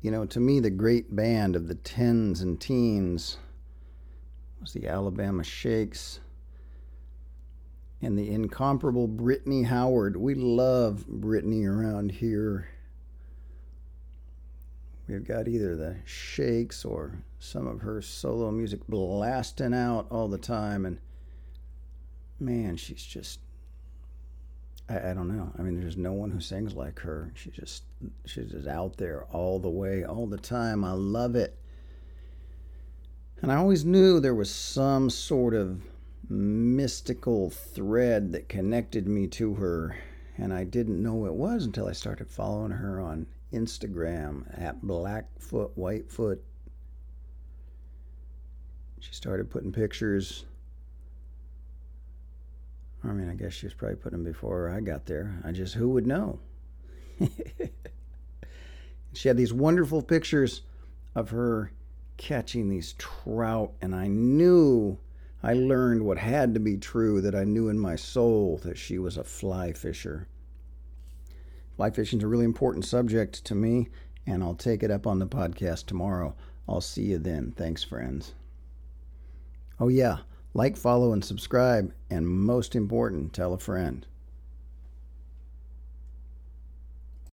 you know, to me, the great band of the tens and teens was the Alabama Shakes and the incomparable Brittany Howard. We love Brittany around here. We've got either the Shakes or some of her solo music blasting out all the time. And man, she's just I, I, don't know. I mean, there's no one who sings like her. She just she's just out there all the way, all the time. I love it. And I always knew there was some sort of mystical thread that connected me to her, and I didn't know it was until I started following her on Instagram at Blackfoot Whitefoot. She started putting pictures I mean, I guess she was probably putting them before I got there. I just, who would know? she had these wonderful pictures of her catching these trout, and I knew, I learned what had to be true that I knew in my soul that she was a fly fisher. Fly fishing is a really important subject to me, and I'll take it up on the podcast tomorrow. I'll see you then. Thanks, friends. Oh, yeah. Like, follow, and subscribe. And most important, tell a friend.